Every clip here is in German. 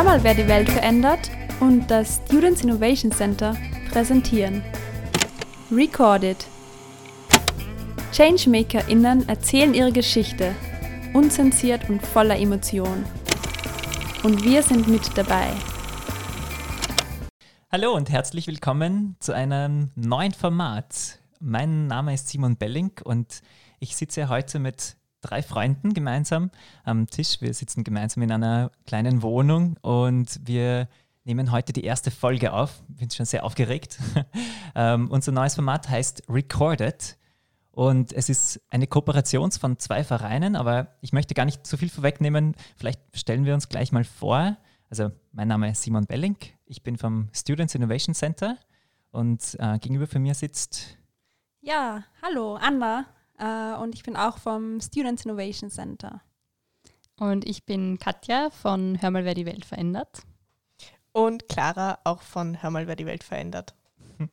Hör mal, wer die Welt verändert und das Students Innovation Center präsentieren. Recorded. ChangemakerInnen erzählen ihre Geschichte, unzensiert und voller Emotion. Und wir sind mit dabei. Hallo und herzlich willkommen zu einem neuen Format. Mein Name ist Simon Belling und ich sitze heute mit drei Freunden gemeinsam am Tisch. Wir sitzen gemeinsam in einer kleinen Wohnung und wir nehmen heute die erste Folge auf. Ich bin schon sehr aufgeregt. ähm, unser neues Format heißt Recorded und es ist eine Kooperation von zwei Vereinen, aber ich möchte gar nicht zu viel vorwegnehmen. Vielleicht stellen wir uns gleich mal vor. Also mein Name ist Simon Belling, ich bin vom Students Innovation Center und äh, gegenüber von mir sitzt... Ja, hallo, Anna äh, und ich bin auch vom Students Innovation Center. Und ich bin Katja von Hör mal, wer die Welt verändert. Und Clara auch von Hör mal, wer die Welt verändert.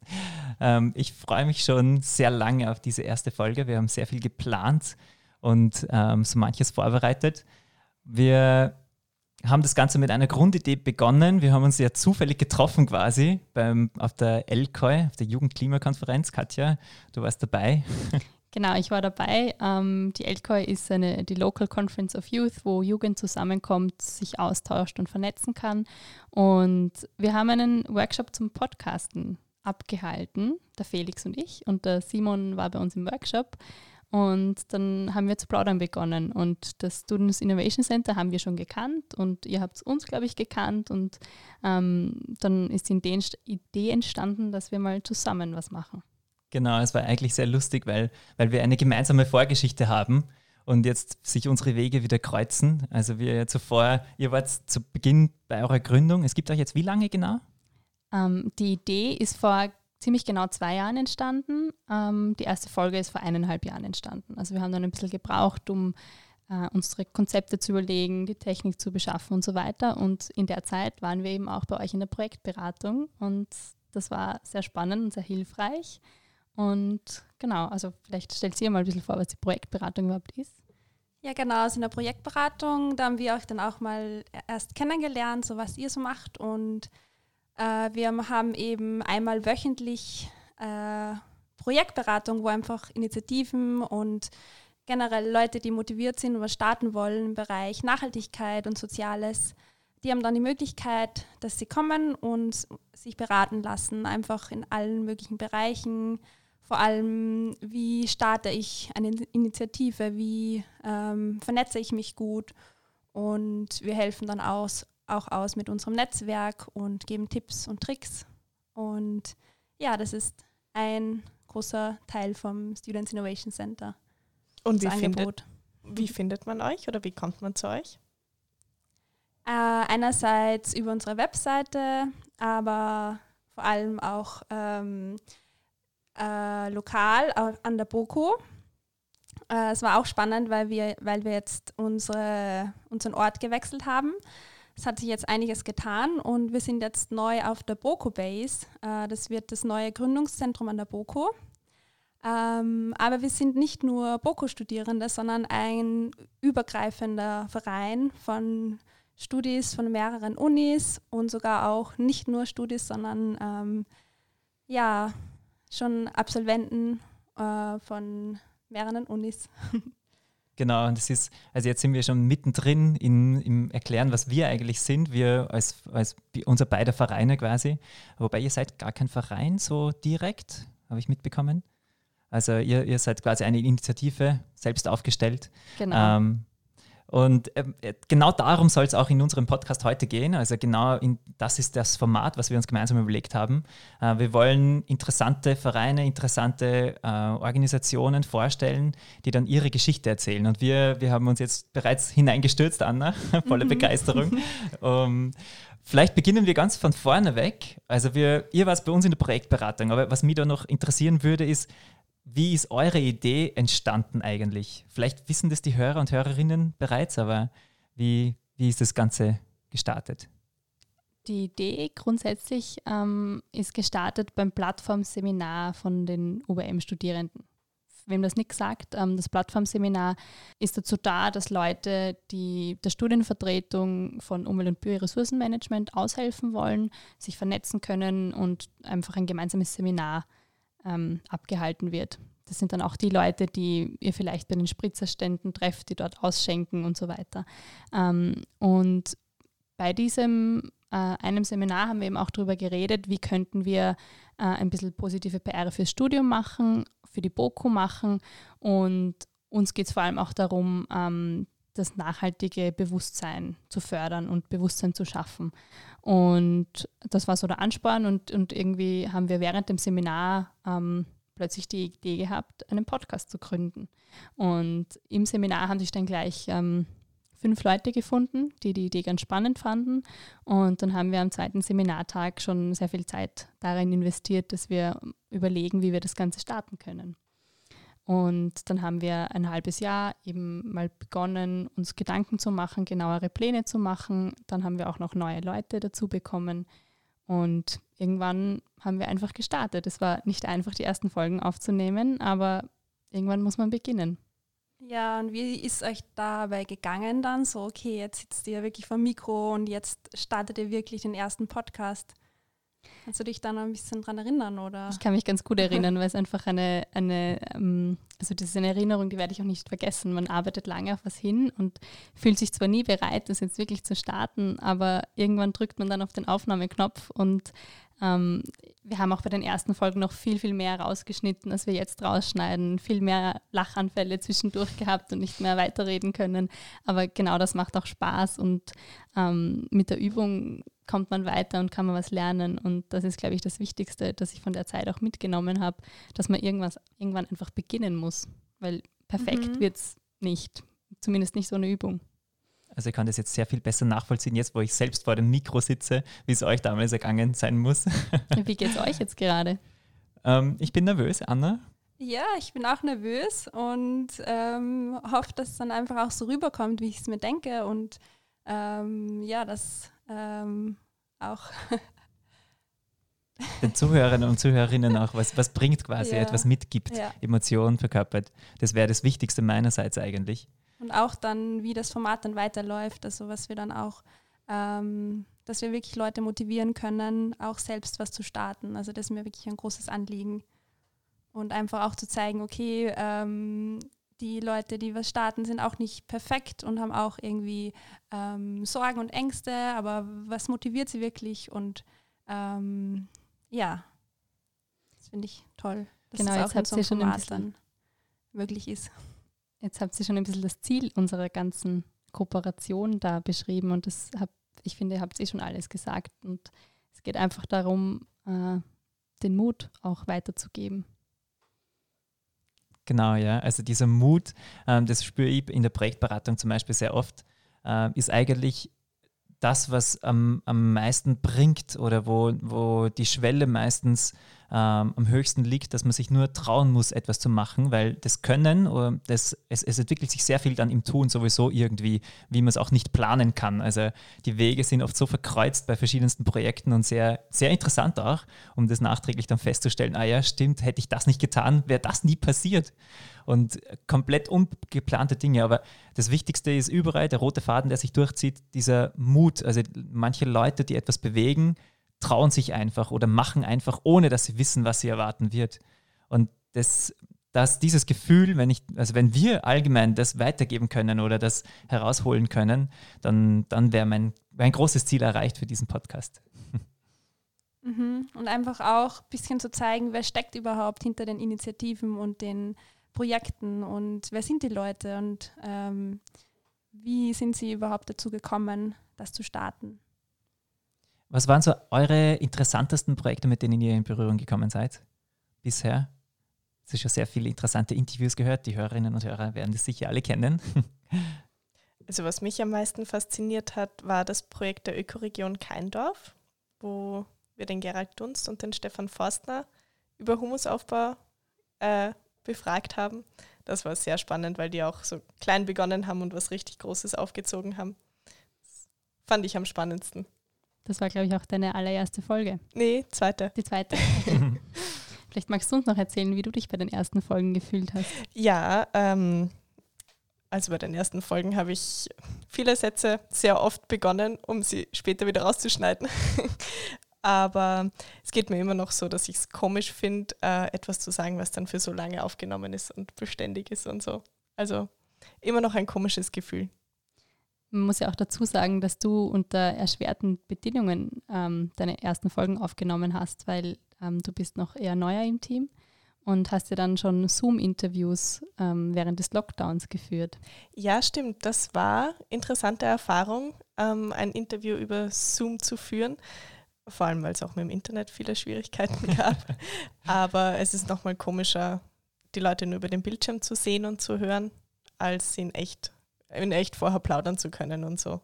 ähm, ich freue mich schon sehr lange auf diese erste Folge. Wir haben sehr viel geplant und ähm, so manches vorbereitet. Wir haben das Ganze mit einer Grundidee begonnen. Wir haben uns ja zufällig getroffen quasi beim, auf der LKOI, auf der Jugendklimakonferenz. Katja, du warst dabei. Genau, ich war dabei. Ähm, die LCOI ist eine, die Local Conference of Youth, wo Jugend zusammenkommt, sich austauscht und vernetzen kann. Und wir haben einen Workshop zum Podcasten abgehalten, der Felix und ich. Und der Simon war bei uns im Workshop. Und dann haben wir zu plaudern begonnen. Und das Students Innovation Center haben wir schon gekannt und ihr habt uns, glaube ich, gekannt. Und ähm, dann ist die Idee entstanden, dass wir mal zusammen was machen. Genau, es war eigentlich sehr lustig, weil, weil wir eine gemeinsame Vorgeschichte haben und jetzt sich unsere Wege wieder kreuzen. Also wir zuvor, ihr wart zu Beginn bei eurer Gründung. Es gibt euch jetzt wie lange genau? Ähm, die Idee ist vor ziemlich genau zwei Jahren entstanden. Ähm, die erste Folge ist vor eineinhalb Jahren entstanden. Also wir haben dann ein bisschen gebraucht, um äh, unsere Konzepte zu überlegen, die Technik zu beschaffen und so weiter. Und in der Zeit waren wir eben auch bei euch in der Projektberatung und das war sehr spannend und sehr hilfreich. Und genau, also vielleicht stellt ihr mal ein bisschen vor, was die Projektberatung überhaupt ist. Ja, genau, also in der Projektberatung, da haben wir euch dann auch mal erst kennengelernt, so was ihr so macht. Und äh, wir haben eben einmal wöchentlich äh, Projektberatung, wo einfach Initiativen und generell Leute, die motiviert sind und was starten wollen im Bereich Nachhaltigkeit und Soziales, die haben dann die Möglichkeit, dass sie kommen und sich beraten lassen, einfach in allen möglichen Bereichen vor allem, wie starte ich eine Initiative, wie ähm, vernetze ich mich gut und wir helfen dann aus, auch aus mit unserem Netzwerk und geben Tipps und Tricks. Und ja, das ist ein großer Teil vom Students Innovation Center. Und wie findet, wie findet man euch oder wie kommt man zu euch? Äh, einerseits über unsere Webseite, aber vor allem auch ähm, äh, lokal an der Boko. Äh, es war auch spannend, weil wir, weil wir jetzt unsere, unseren Ort gewechselt haben. Es hat sich jetzt einiges getan und wir sind jetzt neu auf der Boko Base. Äh, das wird das neue Gründungszentrum an der Boko. Ähm, aber wir sind nicht nur Boko-Studierende, sondern ein übergreifender Verein von Studis von mehreren Unis und sogar auch nicht nur Studis, sondern ähm, ja, schon Absolventen äh, von mehreren Unis. Genau, und das ist, also jetzt sind wir schon mittendrin in, im Erklären, was wir eigentlich sind, wir als, als unser beider Vereine quasi. Wobei ihr seid gar kein Verein so direkt, habe ich mitbekommen. Also ihr, ihr seid quasi eine Initiative, selbst aufgestellt. Genau. Ähm, und ähm, äh, genau darum soll es auch in unserem Podcast heute gehen. Also genau in, das ist das Format, was wir uns gemeinsam überlegt haben. Äh, wir wollen interessante Vereine, interessante äh, Organisationen vorstellen, die dann ihre Geschichte erzählen. Und wir, wir haben uns jetzt bereits hineingestürzt, Anna, voller mhm. Begeisterung. um, Vielleicht beginnen wir ganz von vorne weg. Also wir, ihr warst bei uns in der Projektberatung, aber was mich da noch interessieren würde, ist, wie ist eure Idee entstanden eigentlich? Vielleicht wissen das die Hörer und Hörerinnen bereits, aber wie, wie ist das Ganze gestartet? Die Idee grundsätzlich ähm, ist gestartet beim Plattformseminar von den UBM-Studierenden. wem das nichts sagt, ähm, das Plattformseminar ist dazu da, dass Leute, die der Studienvertretung von Umwelt- und Bioressourcenmanagement aushelfen wollen, sich vernetzen können und einfach ein gemeinsames Seminar ähm, abgehalten wird. Das sind dann auch die Leute, die ihr vielleicht bei den Spritzerständen trefft, die dort ausschenken und so weiter. Ähm, und bei diesem äh, einem Seminar haben wir eben auch darüber geredet, wie könnten wir äh, ein bisschen positive PR fürs Studium machen, für die BOKU machen und uns geht es vor allem auch darum, ähm, das nachhaltige Bewusstsein zu fördern und Bewusstsein zu schaffen. Und das war so der Ansporn und, und irgendwie haben wir während dem Seminar ähm, plötzlich die Idee gehabt, einen Podcast zu gründen. Und im Seminar haben sich dann gleich ähm, fünf Leute gefunden, die die Idee ganz spannend fanden. Und dann haben wir am zweiten Seminartag schon sehr viel Zeit darin investiert, dass wir überlegen, wie wir das Ganze starten können. Und dann haben wir ein halbes Jahr eben mal begonnen, uns Gedanken zu machen, genauere Pläne zu machen. Dann haben wir auch noch neue Leute dazu bekommen. Und irgendwann haben wir einfach gestartet. Es war nicht einfach, die ersten Folgen aufzunehmen, aber irgendwann muss man beginnen. Ja, und wie ist euch dabei gegangen dann? So, okay, jetzt sitzt ihr wirklich vor Mikro und jetzt startet ihr wirklich den ersten Podcast. Kannst du dich da noch ein bisschen dran erinnern, oder? Ich kann mich ganz gut erinnern, weil es einfach eine, eine ähm, also das ist eine Erinnerung, die werde ich auch nicht vergessen. Man arbeitet lange auf was hin und fühlt sich zwar nie bereit, das jetzt wirklich zu starten, aber irgendwann drückt man dann auf den Aufnahmeknopf und ähm, wir haben auch bei den ersten Folgen noch viel, viel mehr rausgeschnitten, als wir jetzt rausschneiden, viel mehr Lachanfälle zwischendurch gehabt und nicht mehr weiterreden können. Aber genau das macht auch Spaß und ähm, mit der Übung kommt man weiter und kann man was lernen. Und das ist, glaube ich, das Wichtigste, das ich von der Zeit auch mitgenommen habe, dass man irgendwas irgendwann einfach beginnen muss. Weil perfekt mhm. wird es nicht. Zumindest nicht so eine Übung. Also ich kann das jetzt sehr viel besser nachvollziehen, jetzt wo ich selbst vor dem Mikro sitze, wie es euch damals ergangen sein muss. Wie geht es euch jetzt gerade? Ähm, ich bin nervös, Anna. Ja, ich bin auch nervös und ähm, hoffe, dass es dann einfach auch so rüberkommt, wie ich es mir denke. Und ähm, ja, dass ähm, auch den Zuhörern und Zuhörerinnen auch was, was bringt quasi, ja. etwas mitgibt, ja. Emotionen verkörpert. Das wäre das Wichtigste meinerseits eigentlich. Und auch dann, wie das Format dann weiterläuft, also was wir dann auch, ähm, dass wir wirklich Leute motivieren können, auch selbst was zu starten. Also das ist mir wirklich ein großes Anliegen. Und einfach auch zu zeigen, okay, ähm, die Leute, die was starten, sind auch nicht perfekt und haben auch irgendwie ähm, Sorgen und Ängste, aber was motiviert sie wirklich? Und ähm, ja, das finde ich toll, dass genau, das auch jetzt habt ihr schon ein möglich ist. Jetzt habt ihr schon ein bisschen das Ziel unserer ganzen Kooperation da beschrieben und das hab, ich finde, ihr habt eh schon alles gesagt und es geht einfach darum, äh, den Mut auch weiterzugeben. Genau, ja. Also dieser Mut, ähm, das spüre ich in der Projektberatung zum Beispiel sehr oft, äh, ist eigentlich das, was am, am meisten bringt oder wo, wo die Schwelle meistens ähm, am höchsten liegt, dass man sich nur trauen muss, etwas zu machen, weil das Können, oder das, es, es entwickelt sich sehr viel dann im Tun sowieso irgendwie, wie man es auch nicht planen kann. Also die Wege sind oft so verkreuzt bei verschiedensten Projekten und sehr, sehr interessant auch, um das nachträglich dann festzustellen, ah ja, stimmt, hätte ich das nicht getan, wäre das nie passiert. Und komplett ungeplante Dinge. Aber das Wichtigste ist überall der rote Faden, der sich durchzieht, dieser Mut. Also manche Leute, die etwas bewegen, trauen sich einfach oder machen einfach, ohne dass sie wissen, was sie erwarten wird. Und das, dass dieses Gefühl, wenn ich, also wenn wir allgemein das weitergeben können oder das herausholen können, dann, dann wäre mein, mein großes Ziel erreicht für diesen Podcast. Mhm. Und einfach auch ein bisschen zu zeigen, wer steckt überhaupt hinter den Initiativen und den Projekten und wer sind die Leute und ähm, wie sind sie überhaupt dazu gekommen, das zu starten. Was waren so eure interessantesten Projekte, mit denen ihr in Berührung gekommen seid bisher? Es ist schon sehr viele interessante Interviews gehört. Die Hörerinnen und Hörer werden das sicher alle kennen. Also was mich am meisten fasziniert hat, war das Projekt der Ökoregion Keindorf, wo wir den Gerald Dunst und den Stefan Forstner über Humusaufbau äh, befragt haben. Das war sehr spannend, weil die auch so klein begonnen haben und was richtig Großes aufgezogen haben. Das fand ich am spannendsten. Das war, glaube ich, auch deine allererste Folge. Nee, zweite. Die zweite. Vielleicht magst du uns noch erzählen, wie du dich bei den ersten Folgen gefühlt hast. Ja, ähm, also bei den ersten Folgen habe ich viele Sätze sehr oft begonnen, um sie später wieder rauszuschneiden. Aber es geht mir immer noch so, dass ich es komisch finde, äh, etwas zu sagen, was dann für so lange aufgenommen ist und beständig ist und so. Also immer noch ein komisches Gefühl. Man muss ja auch dazu sagen, dass du unter erschwerten Bedingungen ähm, deine ersten Folgen aufgenommen hast, weil ähm, du bist noch eher neuer im Team und hast ja dann schon Zoom-Interviews ähm, während des Lockdowns geführt. Ja, stimmt. Das war interessante Erfahrung, ähm, ein Interview über Zoom zu führen. Vor allem, weil es auch mit dem Internet viele Schwierigkeiten gab. Aber es ist nochmal komischer, die Leute nur über den Bildschirm zu sehen und zu hören, als in echt, in echt vorher plaudern zu können und so.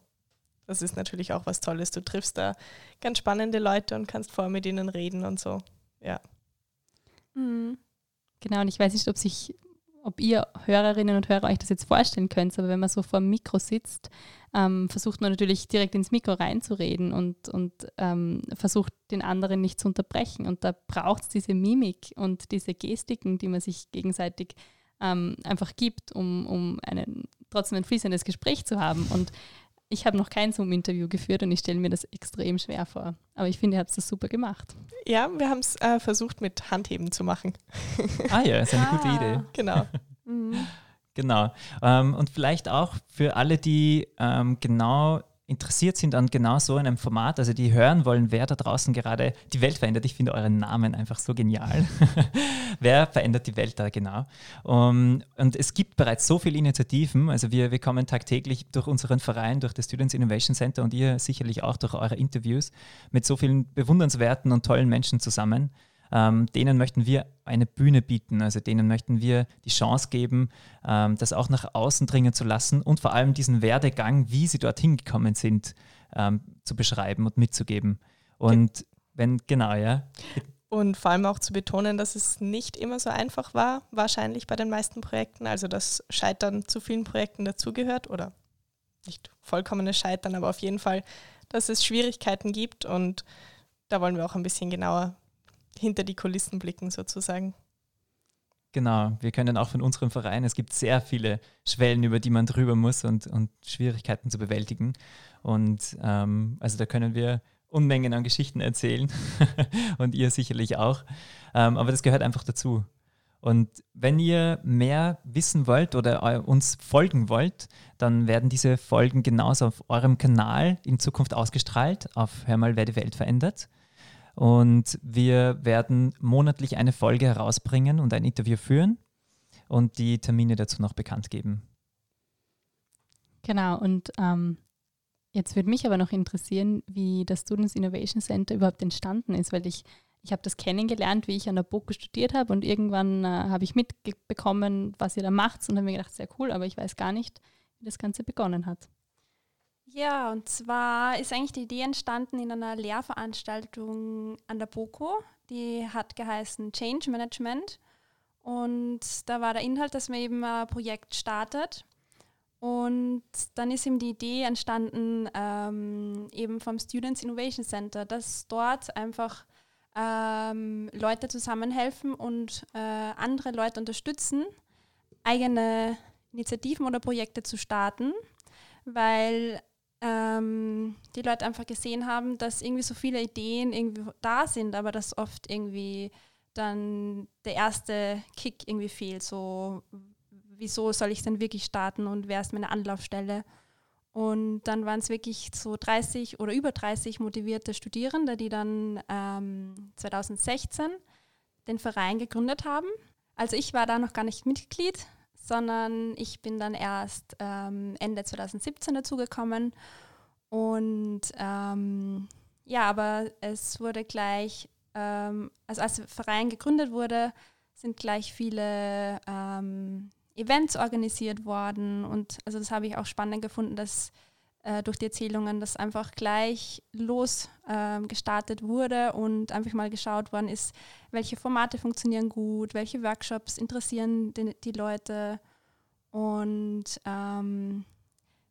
Das ist natürlich auch was Tolles. Du triffst da ganz spannende Leute und kannst vorher mit ihnen reden und so. Ja. Mhm. Genau, und ich weiß nicht, ob sich, ob ihr Hörerinnen und Hörer euch das jetzt vorstellen könnt, aber wenn man so vor dem Mikro sitzt, ähm, versucht man natürlich direkt ins Mikro reinzureden und, und ähm, versucht den anderen nicht zu unterbrechen. Und da braucht es diese Mimik und diese Gestiken, die man sich gegenseitig ähm, einfach gibt, um, um einen, trotzdem ein fließendes Gespräch zu haben. Und ich habe noch kein Zoom-Interview geführt und ich stelle mir das extrem schwer vor. Aber ich finde, ihr habt das super gemacht. Ja, wir haben es äh, versucht mit Handheben zu machen. Ah ja, ist eine ah. gute Idee. Genau. mhm. Genau. Ähm, und vielleicht auch für alle, die ähm, genau interessiert sind an genau so einem Format, also die hören wollen, wer da draußen gerade die Welt verändert. Ich finde euren Namen einfach so genial. wer verändert die Welt da genau? Um, und es gibt bereits so viele Initiativen. Also wir, wir kommen tagtäglich durch unseren Verein, durch das Students Innovation Center und ihr sicherlich auch durch eure Interviews mit so vielen bewundernswerten und tollen Menschen zusammen ähm, denen möchten wir eine Bühne bieten. Also denen möchten wir die Chance geben, ähm, das auch nach außen dringen zu lassen und vor allem diesen Werdegang, wie sie dorthin gekommen sind, ähm, zu beschreiben und mitzugeben. Und wenn, genau, ja. Und vor allem auch zu betonen, dass es nicht immer so einfach war, wahrscheinlich bei den meisten Projekten. Also dass Scheitern zu vielen Projekten dazugehört oder nicht vollkommenes Scheitern, aber auf jeden Fall, dass es Schwierigkeiten gibt und da wollen wir auch ein bisschen genauer hinter die Kulissen blicken sozusagen. Genau, wir können auch von unserem Verein, es gibt sehr viele Schwellen, über die man drüber muss und, und Schwierigkeiten zu bewältigen. Und ähm, also da können wir Unmengen an Geschichten erzählen und ihr sicherlich auch. Ähm, aber das gehört einfach dazu. Und wenn ihr mehr wissen wollt oder uns folgen wollt, dann werden diese Folgen genauso auf eurem Kanal in Zukunft ausgestrahlt, auf Hör mal, wer die Welt verändert. Und wir werden monatlich eine Folge herausbringen und ein Interview führen und die Termine dazu noch bekannt geben. Genau, und ähm, jetzt würde mich aber noch interessieren, wie das Students Innovation Center überhaupt entstanden ist, weil ich, ich habe das kennengelernt, wie ich an der BOKU studiert habe und irgendwann äh, habe ich mitbekommen, was ihr da macht und habe mir gedacht, sehr cool, aber ich weiß gar nicht, wie das Ganze begonnen hat. Ja, und zwar ist eigentlich die Idee entstanden in einer Lehrveranstaltung an der BOKO. Die hat geheißen Change Management. Und da war der Inhalt, dass man eben ein Projekt startet. Und dann ist eben die Idee entstanden, ähm, eben vom Students Innovation Center, dass dort einfach ähm, Leute zusammenhelfen und äh, andere Leute unterstützen, eigene Initiativen oder Projekte zu starten, weil ähm, die Leute einfach gesehen haben, dass irgendwie so viele Ideen irgendwie da sind, aber dass oft irgendwie dann der erste Kick irgendwie fehlt. So, wieso soll ich denn wirklich starten und wer ist meine Anlaufstelle? Und dann waren es wirklich so 30 oder über 30 motivierte Studierende, die dann ähm, 2016 den Verein gegründet haben. Also ich war da noch gar nicht Mitglied, sondern ich bin dann erst ähm, Ende 2017 dazugekommen. Und ähm, ja, aber es wurde gleich, ähm, also als der Verein gegründet wurde, sind gleich viele ähm, Events organisiert worden. Und also das habe ich auch spannend gefunden, dass äh, durch die Erzählungen, dass einfach gleich los ähm, gestartet wurde und einfach mal geschaut worden ist, welche Formate funktionieren gut, welche Workshops interessieren die, die Leute. Und ähm,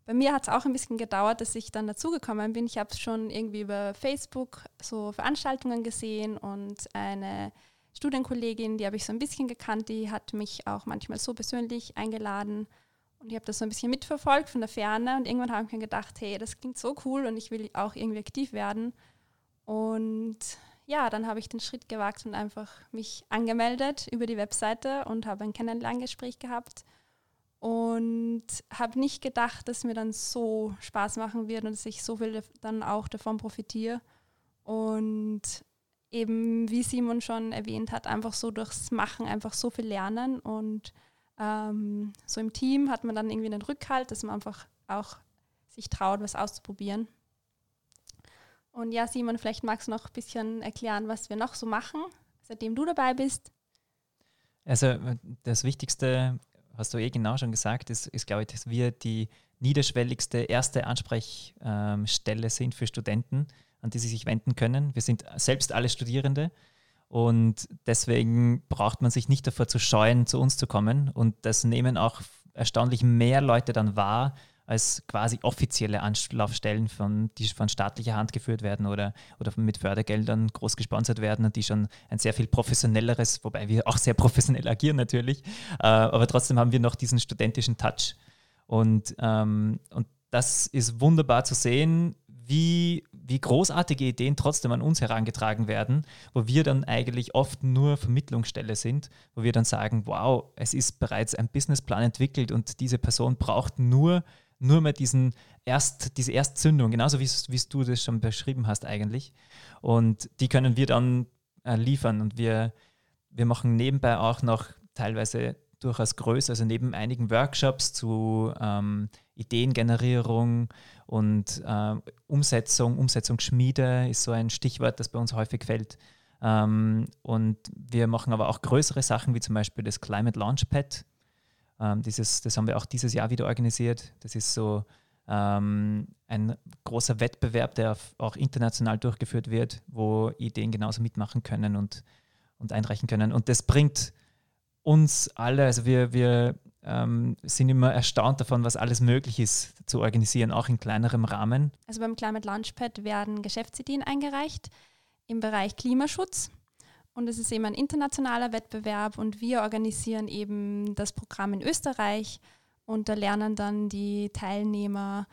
bei mir hat es auch ein bisschen gedauert, dass ich dann dazugekommen bin. Ich habe schon irgendwie über Facebook so Veranstaltungen gesehen und eine Studienkollegin, die habe ich so ein bisschen gekannt, die hat mich auch manchmal so persönlich eingeladen und ich habe das so ein bisschen mitverfolgt von der Ferne und irgendwann habe ich mir gedacht, hey, das klingt so cool und ich will auch irgendwie aktiv werden. Und ja, dann habe ich den Schritt gewagt und einfach mich angemeldet über die Webseite und habe ein Kennenlerngespräch gehabt und habe nicht gedacht, dass mir dann so Spaß machen wird und dass ich so viel dann auch davon profitiere. Und eben, wie Simon schon erwähnt hat, einfach so durchs Machen einfach so viel lernen und ähm, so im Team hat man dann irgendwie einen Rückhalt, dass man einfach auch sich traut, was auszuprobieren. Und ja, Simon, vielleicht magst du noch ein bisschen erklären, was wir noch so machen, seitdem du dabei bist. Also das Wichtigste hast du eh genau schon gesagt, ist, ist glaube ich, dass wir die niederschwelligste erste Ansprechstelle sind für Studenten, an die sie sich wenden können. Wir sind selbst alle Studierende und deswegen braucht man sich nicht davor zu scheuen, zu uns zu kommen. Und das nehmen auch erstaunlich mehr Leute dann wahr, als quasi offizielle Anlaufstellen, von, die von staatlicher Hand geführt werden oder, oder mit Fördergeldern groß gesponsert werden und die schon ein sehr viel professionelleres, wobei wir auch sehr professionell agieren natürlich, äh, aber trotzdem haben wir noch diesen studentischen Touch. Und, ähm, und das ist wunderbar zu sehen, wie, wie großartige Ideen trotzdem an uns herangetragen werden, wo wir dann eigentlich oft nur Vermittlungsstelle sind, wo wir dann sagen, wow, es ist bereits ein Businessplan entwickelt und diese Person braucht nur nur mehr diesen Erst, diese Erstzündung, genauso wie, wie du das schon beschrieben hast eigentlich. Und die können wir dann äh, liefern. Und wir, wir machen nebenbei auch noch teilweise durchaus größer, also neben einigen Workshops zu ähm, Ideengenerierung und äh, Umsetzung, Umsetzungsschmiede ist so ein Stichwort, das bei uns häufig fällt. Ähm, und wir machen aber auch größere Sachen, wie zum Beispiel das Climate Launchpad, ähm, dieses, das haben wir auch dieses Jahr wieder organisiert. Das ist so ähm, ein großer Wettbewerb, der auch international durchgeführt wird, wo Ideen genauso mitmachen können und, und einreichen können. Und das bringt uns alle, also wir, wir ähm, sind immer erstaunt davon, was alles möglich ist zu organisieren, auch in kleinerem Rahmen. Also beim Climate Launchpad werden Geschäftsideen eingereicht im Bereich Klimaschutz. Und es ist eben ein internationaler Wettbewerb und wir organisieren eben das Programm in Österreich und da lernen dann die Teilnehmerinnen,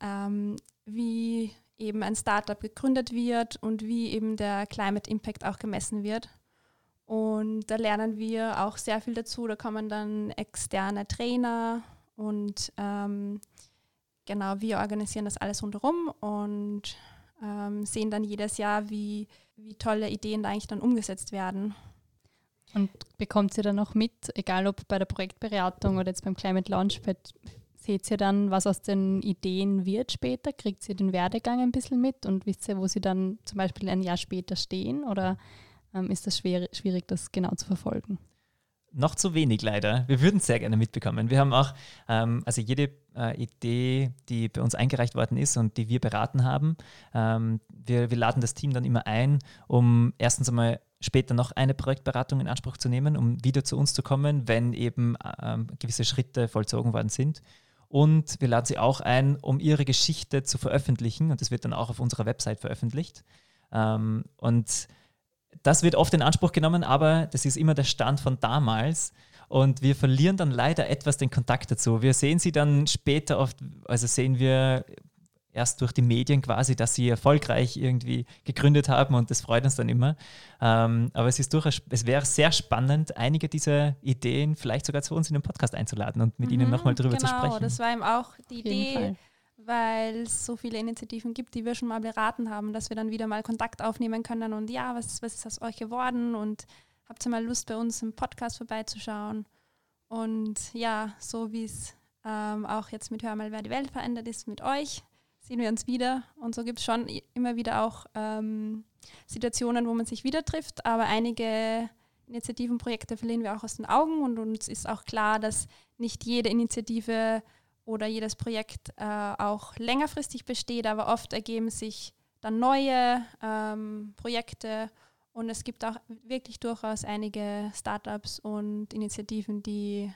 ähm, wie eben ein Startup gegründet wird und wie eben der Climate Impact auch gemessen wird. Und da lernen wir auch sehr viel dazu. Da kommen dann externe Trainer und ähm, genau, wir organisieren das alles rundherum und ähm, sehen dann jedes Jahr, wie wie tolle Ideen da eigentlich dann umgesetzt werden. Und bekommt ihr dann auch mit, egal ob bei der Projektberatung oder jetzt beim Climate Launchpad, seht ihr dann, was aus den Ideen wird später? Kriegt ihr den Werdegang ein bisschen mit und wisst ihr, wo sie dann zum Beispiel ein Jahr später stehen? Oder ähm, ist das schwer, schwierig, das genau zu verfolgen? Noch zu wenig leider. Wir würden es sehr gerne mitbekommen. Wir haben auch, ähm, also jede äh, Idee, die bei uns eingereicht worden ist und die wir beraten haben, ähm, wir, wir laden das Team dann immer ein, um erstens einmal später noch eine Projektberatung in Anspruch zu nehmen, um wieder zu uns zu kommen, wenn eben ähm, gewisse Schritte vollzogen worden sind. Und wir laden sie auch ein, um ihre Geschichte zu veröffentlichen. Und das wird dann auch auf unserer Website veröffentlicht. Ähm, und das wird oft in Anspruch genommen, aber das ist immer der Stand von damals. Und wir verlieren dann leider etwas den Kontakt dazu. Wir sehen sie dann später oft, also sehen wir erst durch die Medien quasi, dass sie erfolgreich irgendwie gegründet haben und das freut uns dann immer. Ähm, aber es ist durchaus, es wäre sehr spannend, einige dieser Ideen vielleicht sogar zu uns in den Podcast einzuladen und mit mhm, ihnen nochmal drüber genau, zu sprechen. Genau, das war eben auch die Idee weil es so viele Initiativen gibt, die wir schon mal beraten haben, dass wir dann wieder mal Kontakt aufnehmen können und ja, was, was ist aus euch geworden und habt ihr mal Lust, bei uns im Podcast vorbeizuschauen? Und ja, so wie es ähm, auch jetzt mit Hör mal, wer die Welt verändert ist, mit euch, sehen wir uns wieder. Und so gibt es schon immer wieder auch ähm, Situationen, wo man sich wieder trifft, aber einige Initiativen, Projekte verlieren wir auch aus den Augen und uns ist auch klar, dass nicht jede Initiative oder jedes Projekt äh, auch längerfristig besteht, aber oft ergeben sich dann neue ähm, Projekte und es gibt auch wirklich durchaus einige Startups und Initiativen, die,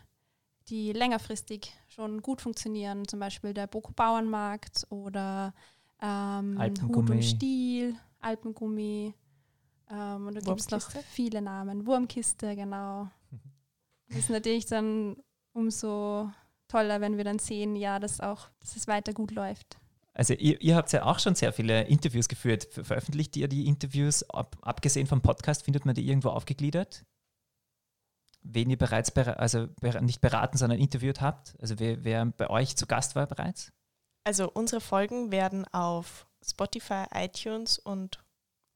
die längerfristig schon gut funktionieren, zum Beispiel der Boko Bauernmarkt oder ähm, Hut und Stiel, Alpengummi. Ähm, und da gibt es noch viele Namen. Wurmkiste, genau. Das ist natürlich dann umso toller, wenn wir dann sehen, ja, dass auch, dass es weiter gut läuft. Also ihr, ihr habt ja auch schon sehr viele Interviews geführt. Ver veröffentlicht ihr die Interviews, ab, abgesehen vom Podcast, findet man die irgendwo aufgegliedert? Wen ihr bereits, bera also ber nicht beraten, sondern interviewt habt? Also wer, wer bei euch zu Gast war bereits? Also unsere Folgen werden auf Spotify, iTunes und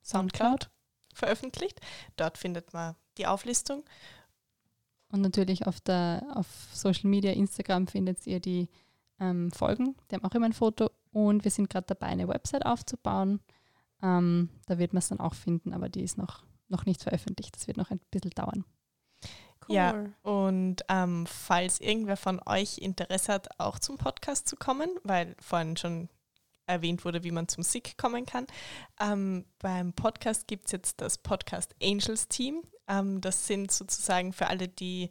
Soundcloud veröffentlicht. Dort findet man die Auflistung. Und natürlich auf, der, auf Social Media, Instagram findet ihr die ähm, Folgen. Die haben auch immer ein Foto. Und wir sind gerade dabei, eine Website aufzubauen. Ähm, da wird man es dann auch finden, aber die ist noch, noch nicht veröffentlicht. Das wird noch ein bisschen dauern. Cool. Ja, und ähm, falls irgendwer von euch Interesse hat, auch zum Podcast zu kommen, weil vorhin schon erwähnt wurde, wie man zum SIG kommen kann. Ähm, beim Podcast gibt es jetzt das Podcast Angels Team. Ähm, das sind sozusagen für alle, die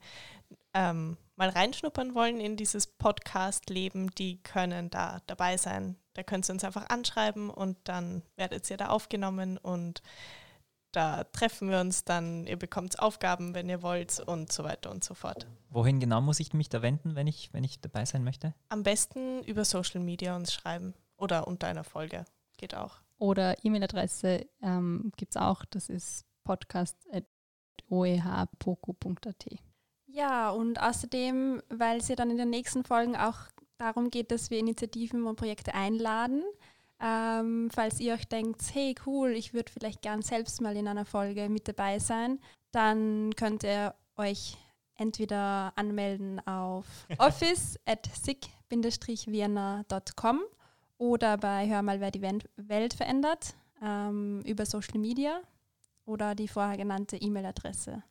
ähm, mal reinschnuppern wollen in dieses Podcast-Leben, die können da dabei sein. Da könnt ihr uns einfach anschreiben und dann werdet ihr da aufgenommen und da treffen wir uns dann, ihr bekommt Aufgaben, wenn ihr wollt und so weiter und so fort. Wohin genau muss ich mich da wenden, wenn ich, wenn ich dabei sein möchte? Am besten über Social Media uns schreiben. Oder unter einer Folge. Geht auch. Oder E-Mail-Adresse ähm, gibt es auch. Das ist podcast.oehpoku.at. Ja, und außerdem, weil es ja dann in den nächsten Folgen auch darum geht, dass wir Initiativen und Projekte einladen. Ähm, falls ihr euch denkt, hey cool, ich würde vielleicht gern selbst mal in einer Folge mit dabei sein, dann könnt ihr euch entweder anmelden auf office at sick-vienna.com oder bei Hör mal, wer die Welt verändert ähm, über Social Media oder die vorher genannte E-Mail-Adresse.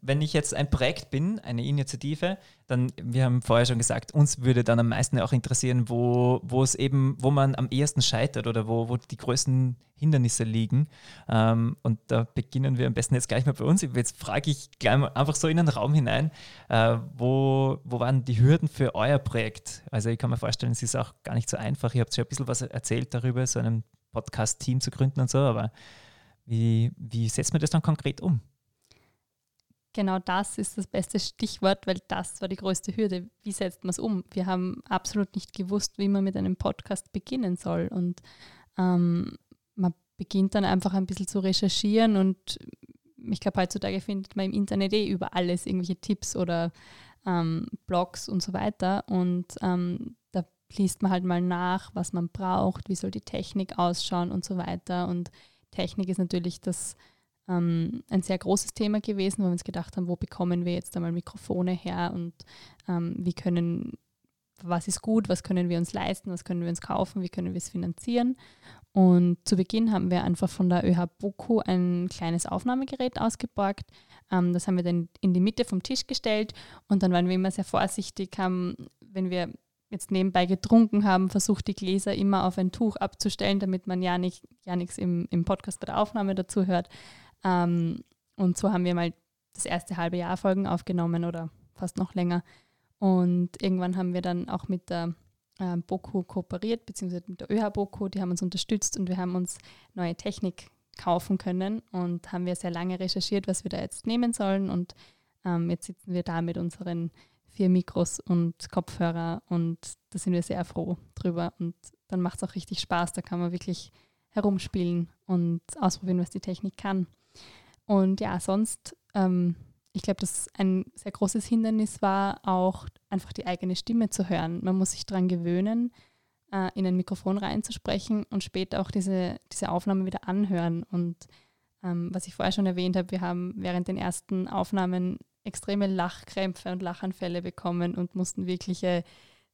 Wenn ich jetzt ein Projekt bin, eine Initiative, dann, wir haben vorher schon gesagt, uns würde dann am meisten auch interessieren, wo, wo es eben, wo man am ehesten scheitert oder wo, wo die größten Hindernisse liegen. Ähm, und da beginnen wir am besten jetzt gleich mal bei uns. Jetzt frage ich gleich mal einfach so in den Raum hinein, äh, wo, wo waren die Hürden für euer Projekt? Also ich kann mir vorstellen, es ist auch gar nicht so einfach. Ihr habt schon ein bisschen was erzählt darüber, so ein Podcast-Team zu gründen und so, aber wie, wie setzt man das dann konkret um? Genau das ist das beste Stichwort, weil das war die größte Hürde. Wie setzt man es um? Wir haben absolut nicht gewusst, wie man mit einem Podcast beginnen soll. Und ähm, man beginnt dann einfach ein bisschen zu recherchieren und ich glaube, heutzutage findet man im Internet eh über alles irgendwelche Tipps oder ähm, Blogs und so weiter. Und ähm, da liest man halt mal nach, was man braucht, wie soll die Technik ausschauen und so weiter. Und Technik ist natürlich das ähm, ein sehr großes Thema gewesen, weil wir uns gedacht haben, wo bekommen wir jetzt einmal Mikrofone her und ähm, wie können, was ist gut, was können wir uns leisten, was können wir uns kaufen, wie können wir es finanzieren. Und zu Beginn haben wir einfach von der ÖH Boku ein kleines Aufnahmegerät ausgeborgt. Ähm, das haben wir dann in die Mitte vom Tisch gestellt und dann waren wir immer sehr vorsichtig, haben, wenn wir jetzt nebenbei getrunken haben, versucht die Gläser immer auf ein Tuch abzustellen, damit man ja, nicht, ja nichts im, im Podcast bei der Aufnahme dazu hört. Ähm, und so haben wir mal das erste halbe Jahr Folgen aufgenommen oder fast noch länger. Und irgendwann haben wir dann auch mit der äh, Boku kooperiert, beziehungsweise mit der ÖH Boku, die haben uns unterstützt und wir haben uns neue Technik kaufen können und haben wir sehr lange recherchiert, was wir da jetzt nehmen sollen. Und ähm, jetzt sitzen wir da mit unseren vier Mikros und Kopfhörer und da sind wir sehr froh drüber. Und dann macht es auch richtig Spaß, da kann man wirklich herumspielen und ausprobieren, was die Technik kann. Und ja, sonst, ähm, ich glaube, dass ein sehr großes Hindernis war, auch einfach die eigene Stimme zu hören. Man muss sich daran gewöhnen, äh, in ein Mikrofon reinzusprechen und später auch diese, diese Aufnahme wieder anhören. Und ähm, was ich vorher schon erwähnt habe, wir haben während den ersten Aufnahmen extreme Lachkrämpfe und Lachanfälle bekommen und mussten wirkliche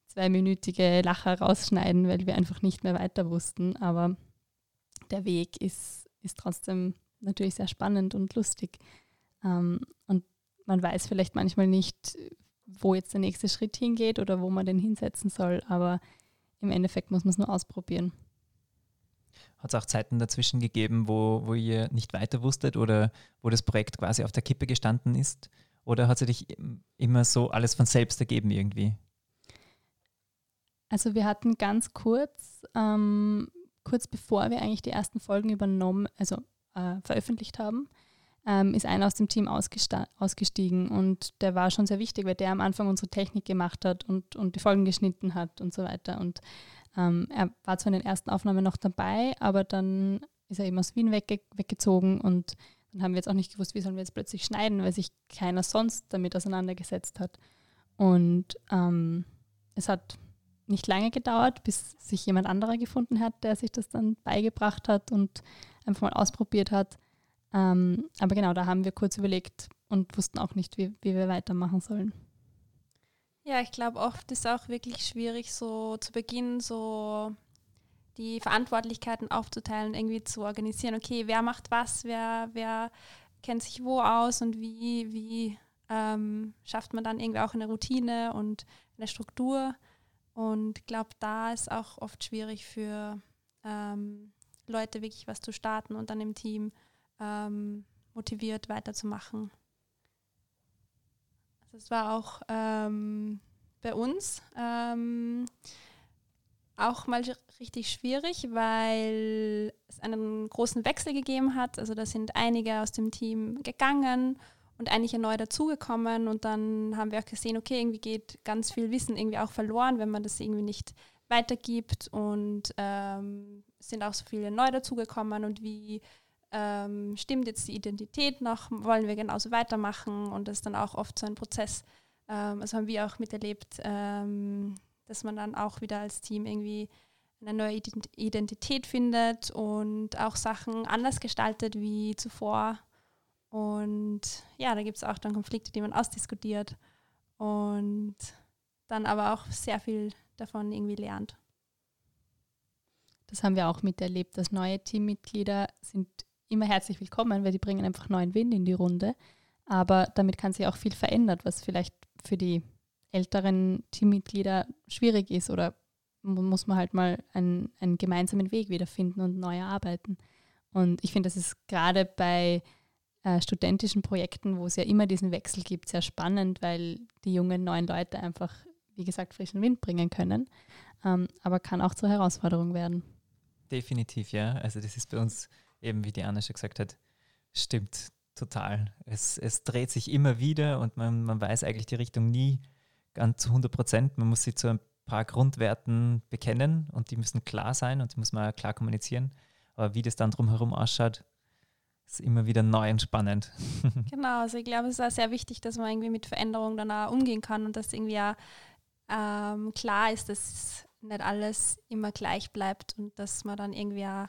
zweiminütige Lacher rausschneiden, weil wir einfach nicht mehr weiter wussten. Aber der Weg ist, ist trotzdem natürlich sehr spannend und lustig. Ähm, und man weiß vielleicht manchmal nicht, wo jetzt der nächste Schritt hingeht oder wo man den hinsetzen soll, aber im Endeffekt muss man es nur ausprobieren. Hat es auch Zeiten dazwischen gegeben, wo, wo ihr nicht weiter wusstet oder wo das Projekt quasi auf der Kippe gestanden ist? Oder hat sich immer so alles von selbst ergeben irgendwie? Also wir hatten ganz kurz, ähm, kurz bevor wir eigentlich die ersten Folgen übernommen, also äh, veröffentlicht haben, ähm, ist einer aus dem Team ausgestiegen und der war schon sehr wichtig, weil der am Anfang unsere Technik gemacht hat und, und die Folgen geschnitten hat und so weiter. Und ähm, er war zwar in den ersten Aufnahmen noch dabei, aber dann ist er eben aus Wien wegge weggezogen und dann haben wir jetzt auch nicht gewusst, wie sollen wir jetzt plötzlich schneiden, weil sich keiner sonst damit auseinandergesetzt hat. Und ähm, es hat nicht lange gedauert, bis sich jemand anderer gefunden hat, der sich das dann beigebracht hat und einfach mal ausprobiert hat. Ähm, aber genau, da haben wir kurz überlegt und wussten auch nicht, wie, wie wir weitermachen sollen. Ja, ich glaube, oft ist auch wirklich schwierig, so zu Beginn so die Verantwortlichkeiten aufzuteilen, irgendwie zu organisieren. Okay, wer macht was, wer, wer kennt sich wo aus und wie, wie ähm, schafft man dann irgendwie auch eine Routine und eine Struktur. Und ich glaube, da ist auch oft schwierig für ähm, Leute wirklich was zu starten und dann im Team ähm, motiviert weiterzumachen. Es war auch ähm, bei uns ähm, auch mal richtig schwierig, weil es einen großen Wechsel gegeben hat. Also da sind einige aus dem Team gegangen und einige neu dazugekommen und dann haben wir auch gesehen, okay, irgendwie geht ganz viel Wissen irgendwie auch verloren, wenn man das irgendwie nicht weitergibt und ähm, sind auch so viele neu dazugekommen und wie ähm, stimmt jetzt die Identität noch, wollen wir genauso weitermachen und das ist dann auch oft so ein Prozess. Ähm, also haben wir auch miterlebt, ähm, dass man dann auch wieder als Team irgendwie eine neue Identität findet und auch Sachen anders gestaltet wie zuvor. Und ja, da gibt es auch dann Konflikte, die man ausdiskutiert und dann aber auch sehr viel davon irgendwie lernt. Das haben wir auch miterlebt, dass neue Teammitglieder sind immer herzlich willkommen, weil die bringen einfach neuen Wind in die Runde. Aber damit kann sich auch viel verändern, was vielleicht für die älteren Teammitglieder schwierig ist oder muss man halt mal einen, einen gemeinsamen Weg wiederfinden und neu arbeiten. Und ich finde, das ist gerade bei äh, studentischen Projekten, wo es ja immer diesen Wechsel gibt, sehr spannend, weil die jungen neuen Leute einfach, wie gesagt, frischen Wind bringen können, ähm, aber kann auch zur Herausforderung werden. Definitiv, ja. Also das ist bei uns eben wie die Anna schon gesagt hat, stimmt total. Es, es dreht sich immer wieder und man, man weiß eigentlich die Richtung nie ganz zu 100 Prozent. Man muss sie zu ein paar Grundwerten bekennen und die müssen klar sein und die muss man klar kommunizieren. Aber wie das dann drumherum ausschaut, ist immer wieder neu und spannend. Genau, also ich glaube, es ist auch sehr wichtig, dass man irgendwie mit Veränderungen dann auch umgehen kann und dass irgendwie ja ähm, klar ist, dass nicht alles immer gleich bleibt und dass man dann irgendwie auch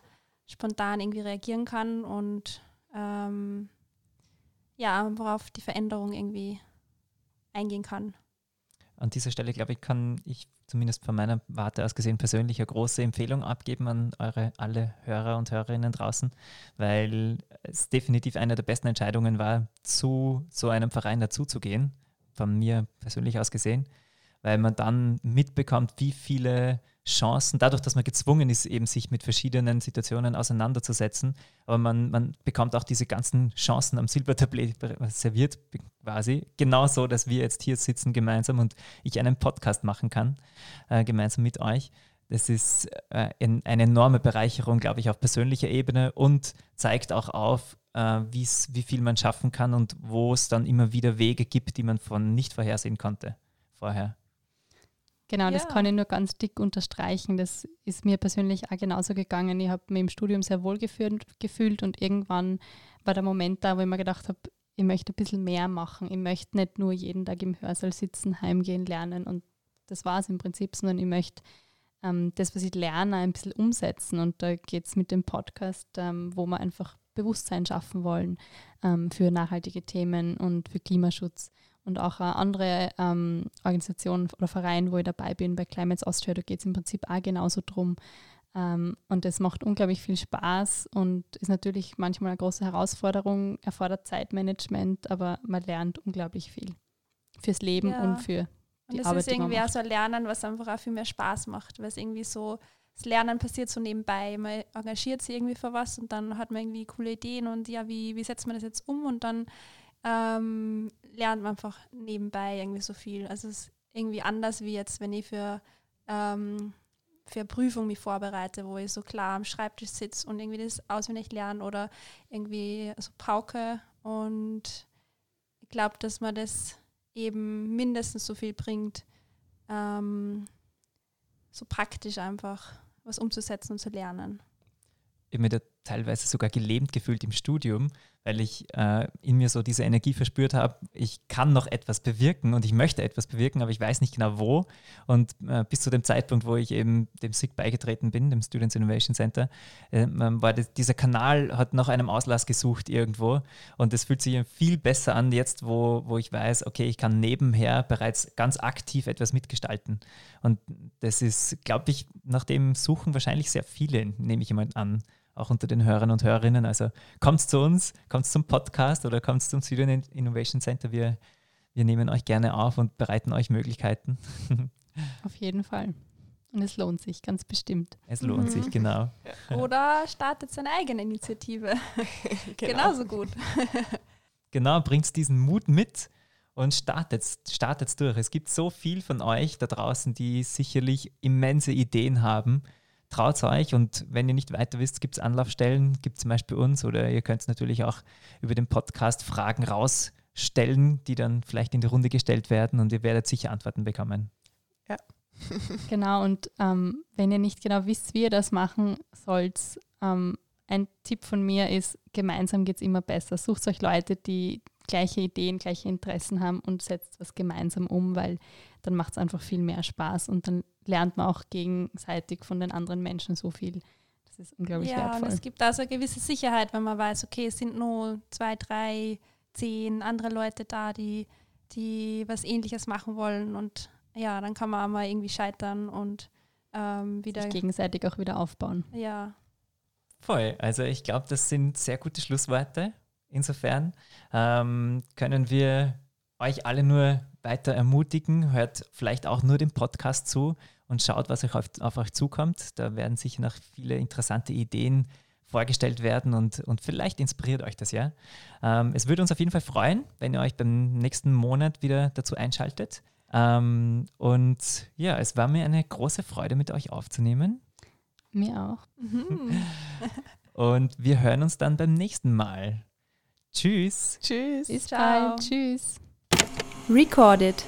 spontan irgendwie reagieren kann und ähm, ja, worauf die Veränderung irgendwie eingehen kann. An dieser Stelle, glaube ich, kann ich zumindest von meiner Warte aus gesehen persönlich eine große Empfehlung abgeben an eure alle Hörer und Hörerinnen draußen, weil es definitiv eine der besten Entscheidungen war, zu so einem Verein dazuzugehen, von mir persönlich aus gesehen, weil man dann mitbekommt, wie viele Chancen, dadurch, dass man gezwungen ist, eben sich mit verschiedenen Situationen auseinanderzusetzen. Aber man, man bekommt auch diese ganzen Chancen am Silbertablett serviert, quasi. Genauso, dass wir jetzt hier sitzen gemeinsam und ich einen Podcast machen kann, äh, gemeinsam mit euch. Das ist äh, in, eine enorme Bereicherung, glaube ich, auf persönlicher Ebene und zeigt auch auf, äh, wie viel man schaffen kann und wo es dann immer wieder Wege gibt, die man von nicht vorhersehen konnte vorher. Genau, ja. das kann ich nur ganz dick unterstreichen. Das ist mir persönlich auch genauso gegangen. Ich habe mich im Studium sehr wohl gefühlt, gefühlt und irgendwann war der Moment da, wo ich mir gedacht habe, ich möchte ein bisschen mehr machen. Ich möchte nicht nur jeden Tag im Hörsaal sitzen, heimgehen, lernen und das war es im Prinzip, sondern ich möchte ähm, das, was ich lerne, ein bisschen umsetzen. Und da geht es mit dem Podcast, ähm, wo wir einfach Bewusstsein schaffen wollen ähm, für nachhaltige Themen und für Klimaschutz und auch andere ähm, Organisation oder Verein, wo ich dabei bin, bei Climates Austria, da geht es im Prinzip auch genauso drum. Ähm, und das macht unglaublich viel Spaß und ist natürlich manchmal eine große Herausforderung, erfordert Zeitmanagement, aber man lernt unglaublich viel fürs Leben ja. und für die und Arbeit. Und es ist irgendwie auch so ein Lernen, was einfach auch viel mehr Spaß macht, weil es irgendwie so, das Lernen passiert so nebenbei. Man engagiert sich irgendwie für was und dann hat man irgendwie coole Ideen und ja, wie, wie setzt man das jetzt um und dann ähm, lernt man einfach nebenbei irgendwie so viel. Also es ist irgendwie anders wie jetzt, wenn ich für ähm, für Prüfung mich vorbereite, wo ich so klar am Schreibtisch sitze und irgendwie das auswendig lerne oder irgendwie so pauke. Und ich glaube, dass man das eben mindestens so viel bringt, ähm, so praktisch einfach was umzusetzen und zu lernen. Ich habe da teilweise sogar gelähmt gefühlt im Studium, weil ich äh, in mir so diese Energie verspürt habe, ich kann noch etwas bewirken und ich möchte etwas bewirken, aber ich weiß nicht genau wo. Und äh, bis zu dem Zeitpunkt, wo ich eben dem SIG beigetreten bin, dem Students Innovation Center, äh, war das, dieser Kanal hat nach einem Auslass gesucht irgendwo und es fühlt sich viel besser an jetzt, wo, wo ich weiß, okay, ich kann nebenher bereits ganz aktiv etwas mitgestalten. Und das ist, glaube ich, nach dem Suchen wahrscheinlich sehr viele, nehme ich immer an auch unter den Hörern und Hörerinnen. Also kommt zu uns, kommt zum Podcast oder kommt zum Student Innovation Center. Wir, wir nehmen euch gerne auf und bereiten euch Möglichkeiten. Auf jeden Fall. Und es lohnt sich, ganz bestimmt. Es lohnt mhm. sich, genau. Oder startet seine eigene Initiative. genau. Genauso gut. genau, bringt diesen Mut mit und startet startet's durch. Es gibt so viel von euch da draußen, die sicherlich immense Ideen haben traut euch und wenn ihr nicht weiter wisst, gibt es Anlaufstellen, gibt es zum Beispiel uns oder ihr könnt natürlich auch über den Podcast Fragen rausstellen, die dann vielleicht in die Runde gestellt werden und ihr werdet sicher Antworten bekommen. Ja. genau, und ähm, wenn ihr nicht genau wisst, wie ihr das machen sollt, ähm, ein Tipp von mir ist, gemeinsam geht es immer besser. Sucht euch Leute, die gleiche Ideen, gleiche Interessen haben und setzt was gemeinsam um, weil dann macht es einfach viel mehr Spaß und dann lernt man auch gegenseitig von den anderen Menschen so viel. Das ist unglaublich ja, wertvoll. Und es gibt also eine gewisse Sicherheit, wenn man weiß, okay, es sind nur zwei, drei, zehn andere Leute da, die, die was ähnliches machen wollen und ja, dann kann man auch mal irgendwie scheitern und ähm, wieder Sich gegenseitig auch wieder aufbauen. Ja. Voll. Also ich glaube, das sind sehr gute Schlussworte. Insofern ähm, können wir euch alle nur weiter ermutigen. Hört vielleicht auch nur den Podcast zu und schaut, was euch auf, auf euch zukommt. Da werden sicher noch viele interessante Ideen vorgestellt werden und, und vielleicht inspiriert euch das ja. Ähm, es würde uns auf jeden Fall freuen, wenn ihr euch beim nächsten Monat wieder dazu einschaltet. Ähm, und ja, es war mir eine große Freude, mit euch aufzunehmen. Mir auch. Und wir hören uns dann beim nächsten Mal. Tschüss. Tschüss. Bis bald. Tschüss. Recorded